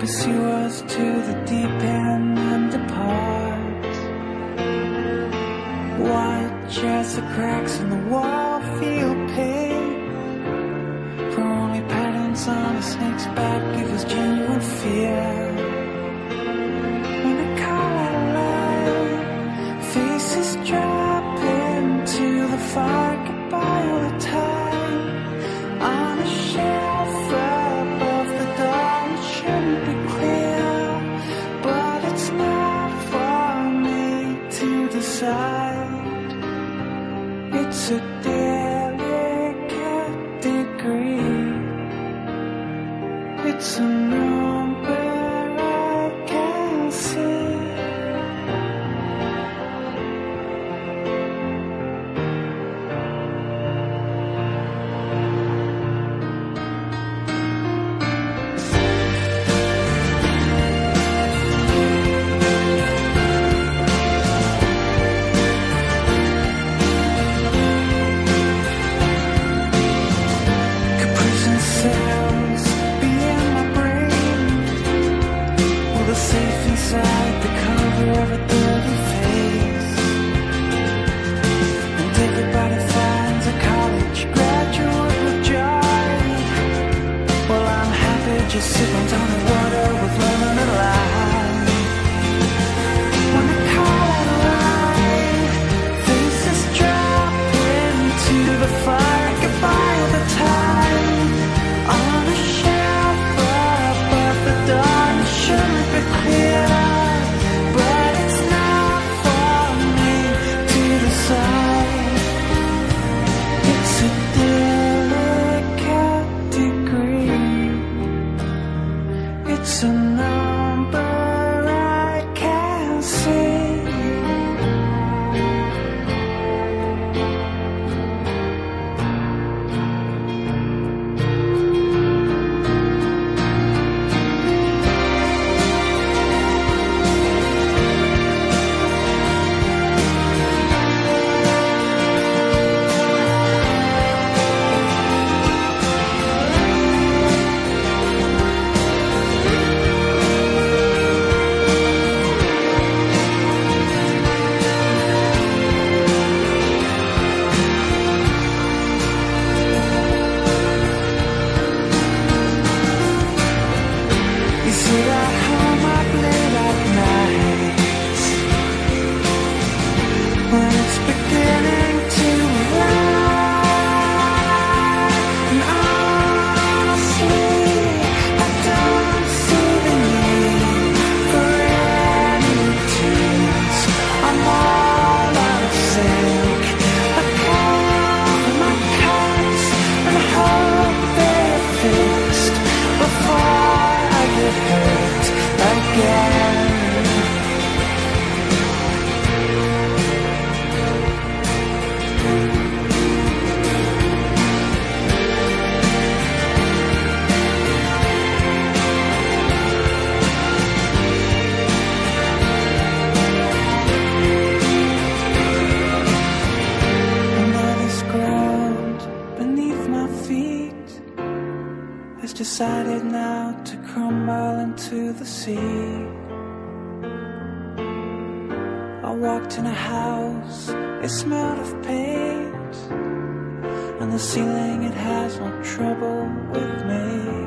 pursue us to the deep end and depart. Watch as the cracks in the wall feel pain. For only patterns on a snake's back tonight 时光交换我 So now. decided now to crumble into the sea. I walked in a house, it smelled of paint, and the ceiling it has no trouble with me.